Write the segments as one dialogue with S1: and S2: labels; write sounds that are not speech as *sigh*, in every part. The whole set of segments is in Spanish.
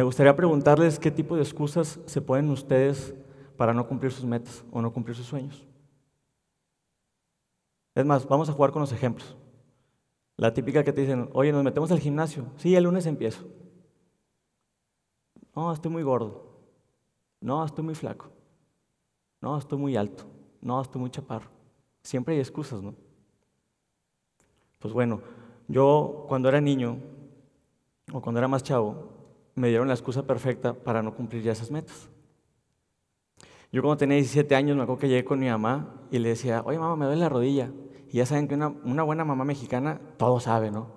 S1: Me gustaría preguntarles qué tipo de excusas se ponen ustedes para no cumplir sus metas o no cumplir sus sueños. Es más, vamos a jugar con los ejemplos. La típica que te dicen, oye, nos metemos al gimnasio. Sí, el lunes empiezo. No, estoy muy gordo. No, estoy muy flaco. No, estoy muy alto. No, estoy muy chaparro. Siempre hay excusas, ¿no? Pues bueno, yo cuando era niño o cuando era más chavo, me dieron la excusa perfecta para no cumplir ya esas metas. Yo cuando tenía 17 años me acuerdo que llegué con mi mamá y le decía, oye mamá, me duele la rodilla. Y ya saben que una, buena mamá mexicana todo sabe, ¿no?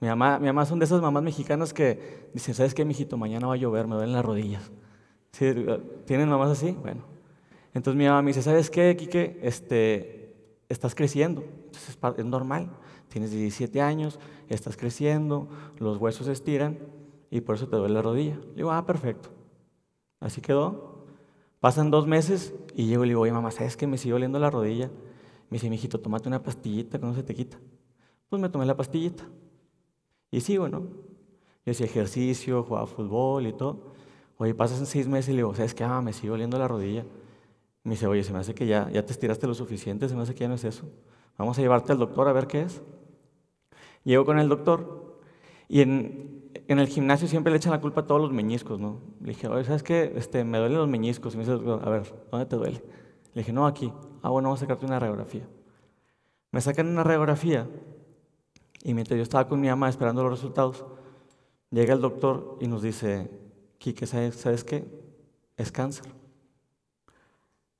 S1: Mi mamá, mi mamá son de esas mamás mexicanas que dicen, ¿sabes qué, mijito? Mañana va a llover, me duelen las rodillas. ¿Tienen mamás así? Bueno. Entonces mi mamá me dice, ¿sabes qué, Quique? Este, estás creciendo. Entonces es normal. Tienes 17 años, estás creciendo, los huesos se estiran y por eso te duele la rodilla. Le digo, ah, perfecto. Así quedó. Pasan dos meses y llego y le digo, oye, mamá, ¿sabes que me sigue oliendo la rodilla? Me dice, mijito, tomate una pastillita que no se te quita. Pues me tomé la pastillita. Y sigo, ¿no? Yo hacía ejercicio, jugaba fútbol y todo. Oye, pasan seis meses y le digo, ¿sabes qué? Ah, me sigue oliendo la rodilla. Me dice, oye, se me hace que ya, ya te estiraste lo suficiente, se me hace que ya no es eso. Vamos a llevarte al doctor a ver qué es. Llego con el doctor y en, en el gimnasio siempre le echan la culpa a todos los meñiscos, ¿no? Le dije, oye, ¿sabes qué? Este, me duelen los meñiscos. Y me dice, a ver, ¿dónde te duele? Le dije, no, aquí. Ah, bueno, vamos a sacarte una radiografía. Me sacan una radiografía y mientras yo estaba con mi mamá esperando los resultados, llega el doctor y nos dice, Quique, ¿sabes, ¿sabes qué? Es cáncer.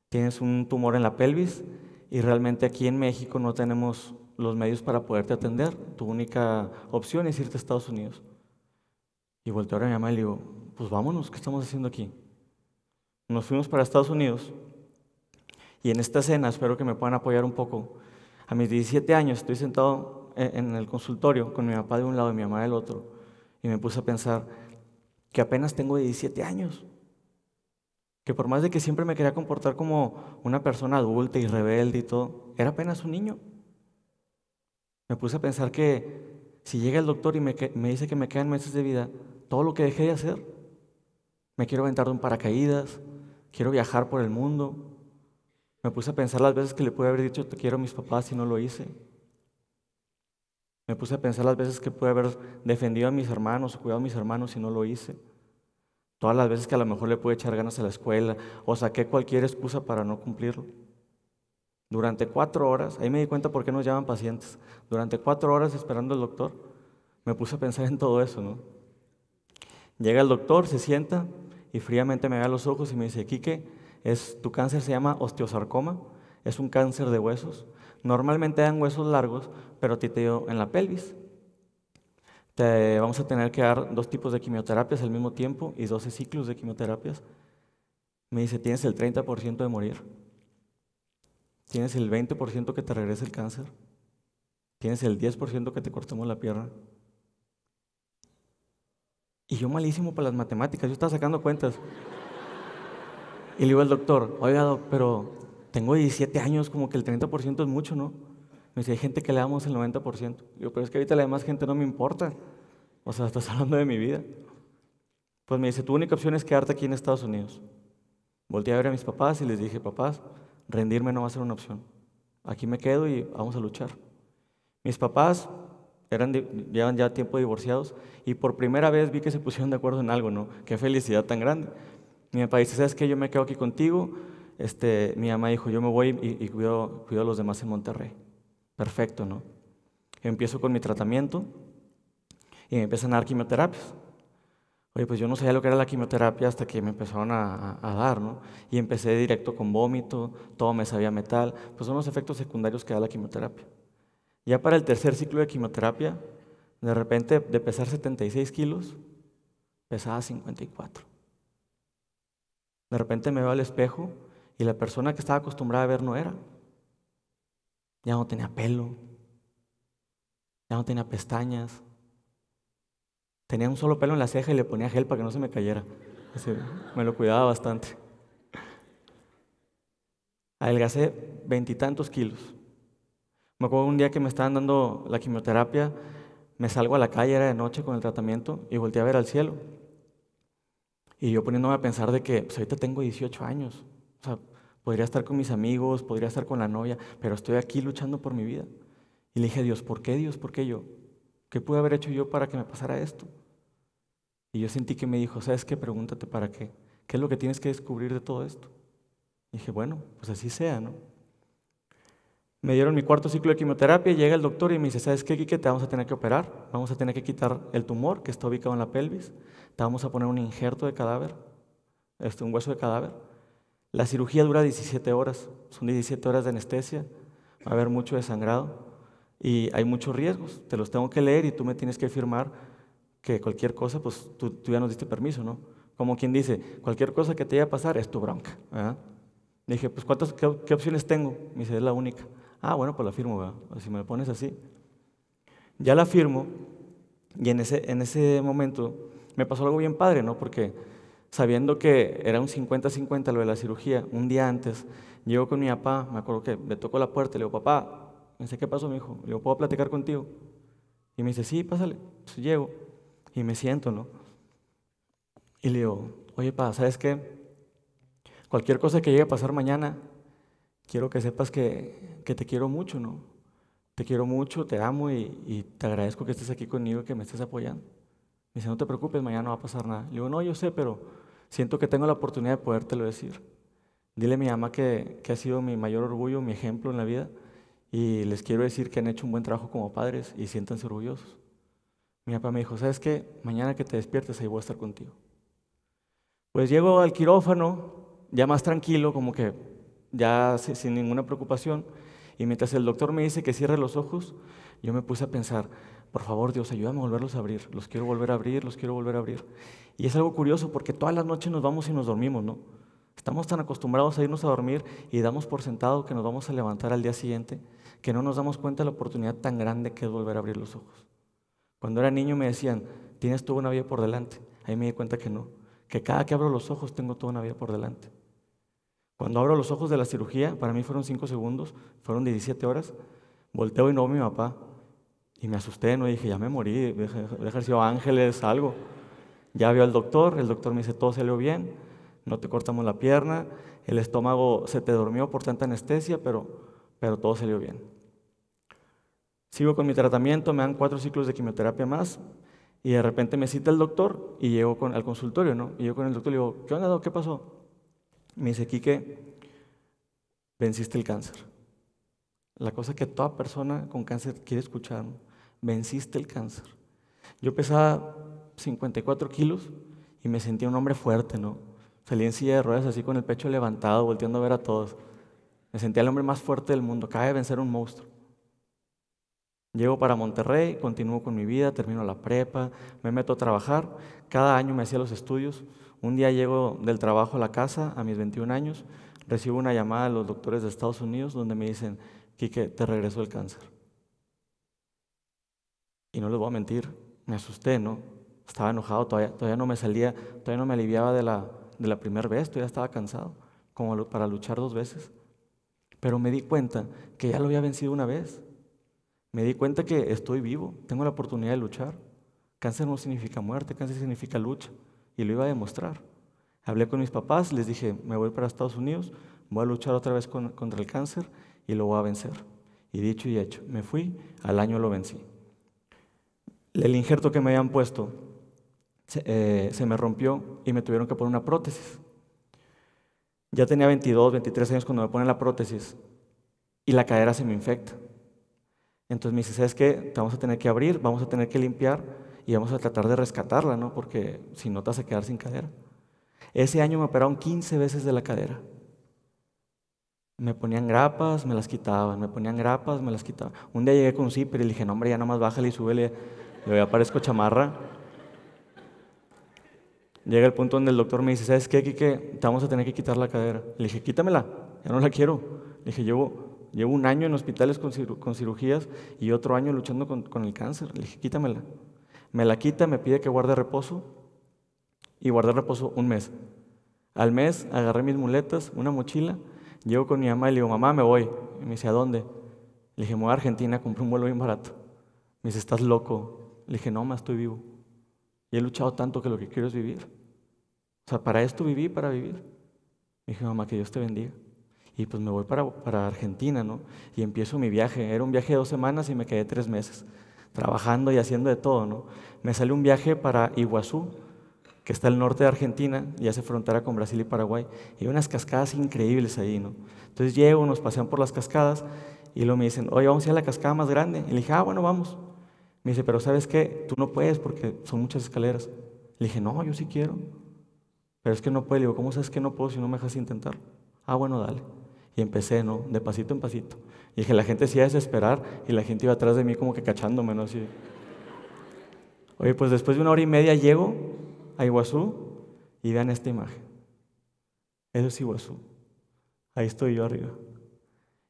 S1: Tienes un tumor en la pelvis y realmente aquí en México no tenemos los medios para poderte atender. Tu única opción es irte a Estados Unidos. Y volteo a mi mamá y le digo, pues vámonos, ¿qué estamos haciendo aquí? Nos fuimos para Estados Unidos y en esta escena espero que me puedan apoyar un poco. A mis 17 años estoy sentado en el consultorio con mi papá de un lado y mi mamá del otro y me puse a pensar que apenas tengo 17 años. Que por más de que siempre me quería comportar como una persona adulta y rebelde y todo, era apenas un niño. Me puse a pensar que si llega el doctor y me, me dice que me quedan meses de vida, todo lo que dejé de hacer, me quiero aventar de un paracaídas, quiero viajar por el mundo. Me puse a pensar las veces que le pude haber dicho te quiero a mis papás y no lo hice. Me puse a pensar las veces que pude haber defendido a mis hermanos o cuidado a mis hermanos y no lo hice. Todas las veces que a lo mejor le pude echar ganas a la escuela o saqué cualquier excusa para no cumplirlo. Durante cuatro horas, ahí me di cuenta por qué nos llaman pacientes. Durante cuatro horas esperando al doctor, me puse a pensar en todo eso, ¿no? Llega el doctor, se sienta y fríamente me ve a los ojos y me dice, Quique, es, tu cáncer se llama osteosarcoma, es un cáncer de huesos. Normalmente dan huesos largos, pero a ti te dio en la pelvis. Te vamos a tener que dar dos tipos de quimioterapias al mismo tiempo y 12 ciclos de quimioterapias. Me dice, tienes el 30% de morir. Tienes el 20% que te regrese el cáncer. Tienes el 10% que te cortemos la pierna. Y yo malísimo para las matemáticas, yo estaba sacando cuentas. Y le digo al doctor, oiga, pero tengo 17 años, como que el 30% es mucho, ¿no? Me dice, hay gente que le damos el 90%. Digo, pero es que ahorita la demás gente no me importa. O sea, estás *laughs* hablando de mi vida. Pues me dice, tu única opción es quedarte aquí en Estados Unidos. Volté a ver a mis papás y les dije, papás, rendirme no va a ser una opción. Aquí me quedo y vamos a luchar. Mis papás eran, llevan ya tiempo divorciados y por primera vez vi que se pusieron de acuerdo en algo, ¿no? Qué felicidad tan grande. Mi papá dice, ¿sabes qué? Yo me quedo aquí contigo, este, mi mamá dijo, yo me voy y, cuido, a los demás en Monterrey. Perfecto, ¿no? Empiezo con mi tratamiento y me empiezan a dar quimioterapias. Oye, pues yo no sabía lo que era la quimioterapia hasta que me empezaron a, dar, ¿no? Y empecé directo con vómito, todo me sabía metal, pues son los efectos secundarios que da la quimioterapia. Ya para el tercer ciclo de quimioterapia, de repente de pesar 76 kilos, pesaba 54. De repente me veo al espejo y la persona que estaba acostumbrada a ver no era. Ya no tenía pelo, ya no tenía pestañas. Tenía un solo pelo en la ceja y le ponía gel para que no se me cayera. me lo cuidaba bastante. Adelgacé veintitantos kilos. Me acuerdo un día que me estaban dando la quimioterapia, me salgo a la calle, era de noche con el tratamiento y volteé a ver al cielo. Y yo poniéndome a pensar de que pues, ahorita tengo 18 años. O sea, podría estar con mis amigos, podría estar con la novia, pero estoy aquí luchando por mi vida. Y le dije, Dios, ¿por qué Dios? ¿Por qué yo? ¿Qué pude haber hecho yo para que me pasara esto? Y yo sentí que me dijo, ¿sabes qué? Pregúntate para qué. ¿Qué es lo que tienes que descubrir de todo esto? Dije, bueno, pues así sea, ¿no? Me dieron mi cuarto ciclo de quimioterapia, llega el doctor y me dice, ¿sabes qué, Quique? Te vamos a tener que operar, vamos a tener que quitar el tumor que está ubicado en la pelvis, te vamos a poner un injerto de cadáver, este, un hueso de cadáver. La cirugía dura 17 horas, son 17 horas de anestesia, va a haber mucho desangrado y hay muchos riesgos. Te los tengo que leer y tú me tienes que firmar que cualquier cosa, pues tú, tú ya nos diste permiso, ¿no? Como quien dice, cualquier cosa que te vaya a pasar es tu bronca. Le dije, pues ¿cuántas, qué, opciones tengo? Me dice, es la única. Ah, bueno, pues la firmo, ¿verdad? Si me la pones así. Ya la firmo y en ese, en ese momento me pasó algo bien padre, ¿no? Porque sabiendo que era un 50-50 lo de la cirugía, un día antes, llego con mi papá, me acuerdo que me tocó la puerta, le digo, papá, me dice, ¿qué pasó, mi hijo? Le digo, ¿puedo platicar contigo? Y me dice, sí, pásale. Pues llego y me siento, ¿no? Y le digo, oye, papá, ¿sabes qué? Cualquier cosa que llegue a pasar mañana, quiero que sepas que, que te quiero mucho, ¿no? Te quiero mucho, te amo y, te agradezco que estés aquí conmigo y que me estés apoyando. Me dice, no te preocupes, mañana no va a pasar nada. Le digo, no, yo sé, pero siento que tengo la oportunidad de podértelo decir. Dile a mi mamá que, que ha sido mi mayor orgullo, mi ejemplo en la vida, y les quiero decir que han hecho un buen trabajo como padres y siéntanse orgullosos. Mi papá me dijo, ¿sabes qué? Mañana que te despiertes ahí voy a estar contigo. Pues llego al quirófano, ya más tranquilo, como que ya sin ninguna preocupación, y mientras el doctor me dice que cierre los ojos, yo me puse a pensar, por favor Dios, ayúdame a volverlos a abrir, los quiero volver a abrir, los quiero volver a abrir. Y es algo curioso porque todas las noches nos vamos y nos dormimos, ¿no? Estamos tan acostumbrados a irnos a dormir y damos por sentado que nos vamos a levantar al día siguiente que no nos damos cuenta de la oportunidad tan grande que es volver a abrir los ojos. Cuando era niño me decían, tienes toda una vida por delante. Ahí me di cuenta que no, que cada que abro los ojos tengo toda una vida por delante. Cuando abro los ojos de la cirugía, para mí fueron cinco segundos, fueron 17 horas, volteo y no mi papá. Y me asusté, no dije, ya me morí, he ejercido ángeles, algo. Ya vio al doctor, el doctor me dice, todo salió bien, no te cortamos la pierna, el estómago se te durmió por tanta anestesia, pero pero todo salió bien. Sigo con mi tratamiento, me dan cuatro ciclos de quimioterapia más y de repente me cita el doctor y llego con, al consultorio, ¿no? Y yo con el doctor le digo, ¿qué onda, ¿Qué pasó? Me dice, Quique, venciste el cáncer. La cosa que toda persona con cáncer quiere escuchar, venciste el cáncer. Yo pesaba 54 kilos y me sentía un hombre fuerte, ¿no? Salí en silla de ruedas así con el pecho levantado, volteando a ver a todos. Me sentía el hombre más fuerte del mundo. Acaba de vencer un monstruo. Llego para Monterrey, continúo con mi vida, termino la prepa, me meto a trabajar. Cada año me hacía los estudios. Un día llego del trabajo a la casa a mis 21 años, recibo una llamada de los doctores de Estados Unidos donde me dicen, Quique, te regresó el cáncer. Y no les voy a mentir, me asusté, ¿no? Estaba enojado, todavía, todavía no me salía, todavía no me aliviaba de la, de la primera vez, todavía estaba cansado, como para luchar dos veces. Pero me di cuenta que ya lo había vencido una vez. Me di cuenta que estoy vivo, tengo la oportunidad de luchar. Cáncer no significa muerte, cáncer significa lucha. Y lo iba a demostrar. Hablé con mis papás, les dije, me voy para Estados Unidos, voy a luchar otra vez contra el cáncer y lo voy a vencer. Y dicho y hecho, me fui, al año lo vencí. El injerto que me habían puesto se, eh, se me rompió y me tuvieron que poner una prótesis. Ya tenía 22, 23 años cuando me ponen la prótesis y la cadera se me infecta. Entonces me dice, ¿sabes qué? Te vamos a tener que abrir, vamos a tener que limpiar y vamos a tratar de rescatarla, ¿no? Porque si no te vas a quedar sin cadera. Ese año me operaron 15 veces de la cadera. Me ponían grapas, me las quitaban, me ponían grapas, me las quitaban. Un día llegué con un zipper y le dije, no hombre, ya nomás bájale y súbele, le aparezco chamarra. Llega el punto donde el doctor me dice, ¿sabes qué, Kike? Te vamos a tener que quitar la cadera. Le dije, quítamela, ya no la quiero. Le dije, llevo, llevo un año en hospitales con, cirugías y otro año luchando con, el cáncer. Le dije, quítamela. Me la quita, me pide que guarde reposo y guardé reposo un mes. Al mes agarré mis muletas, una mochila, llego con mi mamá y le digo, mamá, me voy. Y me dice, ¿a dónde? Le dije, me voy a Argentina, compré un vuelo bien barato. Me dice, ¿estás loco? Le dije, no, más estoy vivo. Y he luchado tanto que lo que quiero es vivir. O sea, para esto viví, para vivir. Me dije, mamá, que Dios te bendiga. Y pues me voy para, para Argentina, ¿no? Y empiezo mi viaje. Era un viaje de dos semanas y me quedé tres meses, trabajando y haciendo de todo, ¿no? Me salió un viaje para Iguazú, que está al norte de Argentina y hace frontera con Brasil y Paraguay. Y hay unas cascadas increíbles ahí, ¿no? Entonces llego, nos pasean por las cascadas y luego me dicen, oye, vamos a ir a la cascada más grande. Y le dije, ah, bueno, vamos. Me dice, pero ¿sabes qué? Tú no puedes porque son muchas escaleras. Le dije, no, yo sí quiero. Pero es que no puedo. Le digo, ¿cómo sabes que no puedo si no me dejas intentar? Ah, bueno, dale. Y empecé, ¿no? De pasito en pasito. Y dije, la gente se iba a desesperar y la gente iba atrás de mí como que cachándome, ¿no? Así. Oye, pues después de una hora y media llego a Iguazú y vean esta imagen. Eso es Iguazú. Ahí estoy yo arriba.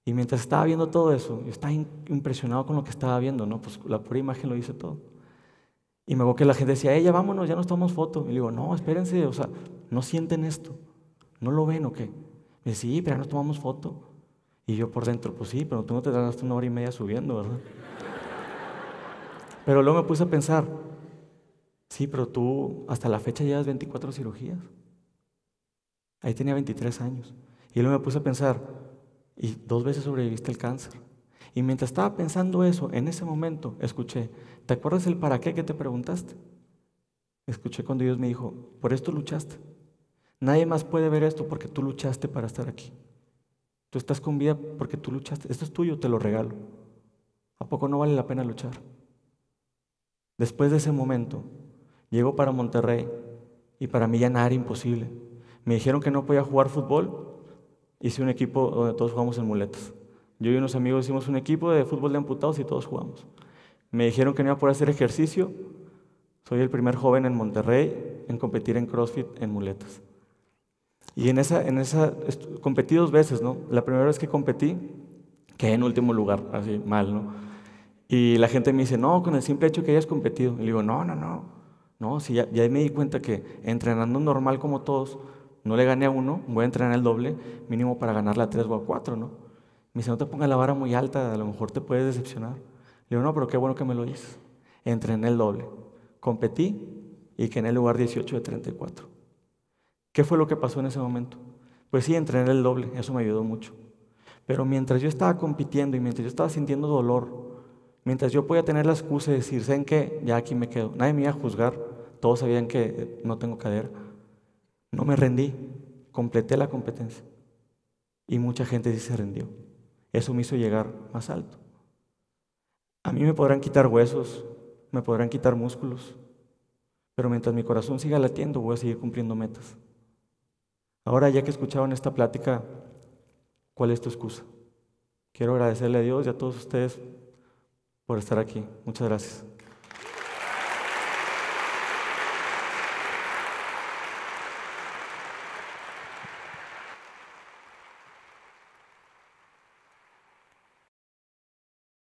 S1: Y mientras estaba viendo todo eso, yo estaba impresionado con lo que estaba viendo, ¿no? Pues la pura imagen lo dice todo. Y me veo que la gente decía, ella, vámonos, ya nos tomamos foto. Y le digo, no, espérense, o sea, no sienten esto. ¿No lo ven o qué? Me dice, sí, pero nos tomamos foto. Y yo por dentro, pues sí, pero tú no te hasta una hora y media subiendo, ¿verdad? Pero luego me puse a pensar, sí, pero tú hasta la fecha llevas 24 cirugías. Ahí tenía 23 años. Y luego me puse a pensar, y dos veces sobreviviste el cáncer. Y mientras estaba pensando eso, en ese momento escuché, ¿te acuerdas el para qué que te preguntaste? Escuché cuando Dios me dijo, por esto luchaste. Nadie más puede ver esto porque tú luchaste para estar aquí. Tú estás con vida porque tú luchaste. Esto es tuyo, te lo regalo. ¿A poco no vale la pena luchar? Después de ese momento, llego para Monterrey y para mí ya nada era imposible. Me dijeron que no podía jugar fútbol hice un equipo donde todos jugamos en muletas. Yo y unos amigos hicimos un equipo de fútbol de amputados y todos jugamos. Me dijeron que no iba a poder hacer ejercicio. Soy el primer joven en Monterrey en competir en CrossFit en muletas. Y en esa, en esa, competí dos veces, ¿no? La primera vez que competí, quedé en último lugar, así, mal, ¿no? Y la gente me dice, no, con el simple hecho que hayas competido. Y le digo, no, no, no. No, si ya, ya me di cuenta que entrenando normal como todos, no le gané a uno, voy a entrenar el doble, mínimo para ganarle a tres o a cuatro, ¿no? Me dice, no te pongas la vara muy alta, a lo mejor te puedes decepcionar. Le digo, no, pero qué bueno que me lo dices. Entrené el doble, competí y quedé en el lugar 18 de 34. ¿Qué fue lo que pasó en ese momento? Pues sí, entrené el doble, eso me ayudó mucho. Pero mientras yo estaba compitiendo y mientras yo estaba sintiendo dolor, mientras yo podía tener la excusa de decir, ¿saben qué? Ya aquí me quedo. Nadie me iba a juzgar, todos sabían que no tengo cadera. No me rendí, completé la competencia. Y mucha gente sí se rindió. Eso me hizo llegar más alto. A mí me podrán quitar huesos, me podrán quitar músculos, pero mientras mi corazón siga latiendo voy a seguir cumpliendo metas. Ahora ya que escuchaban esta plática, ¿cuál es tu excusa? Quiero agradecerle a Dios y a todos ustedes por estar aquí. Muchas gracias.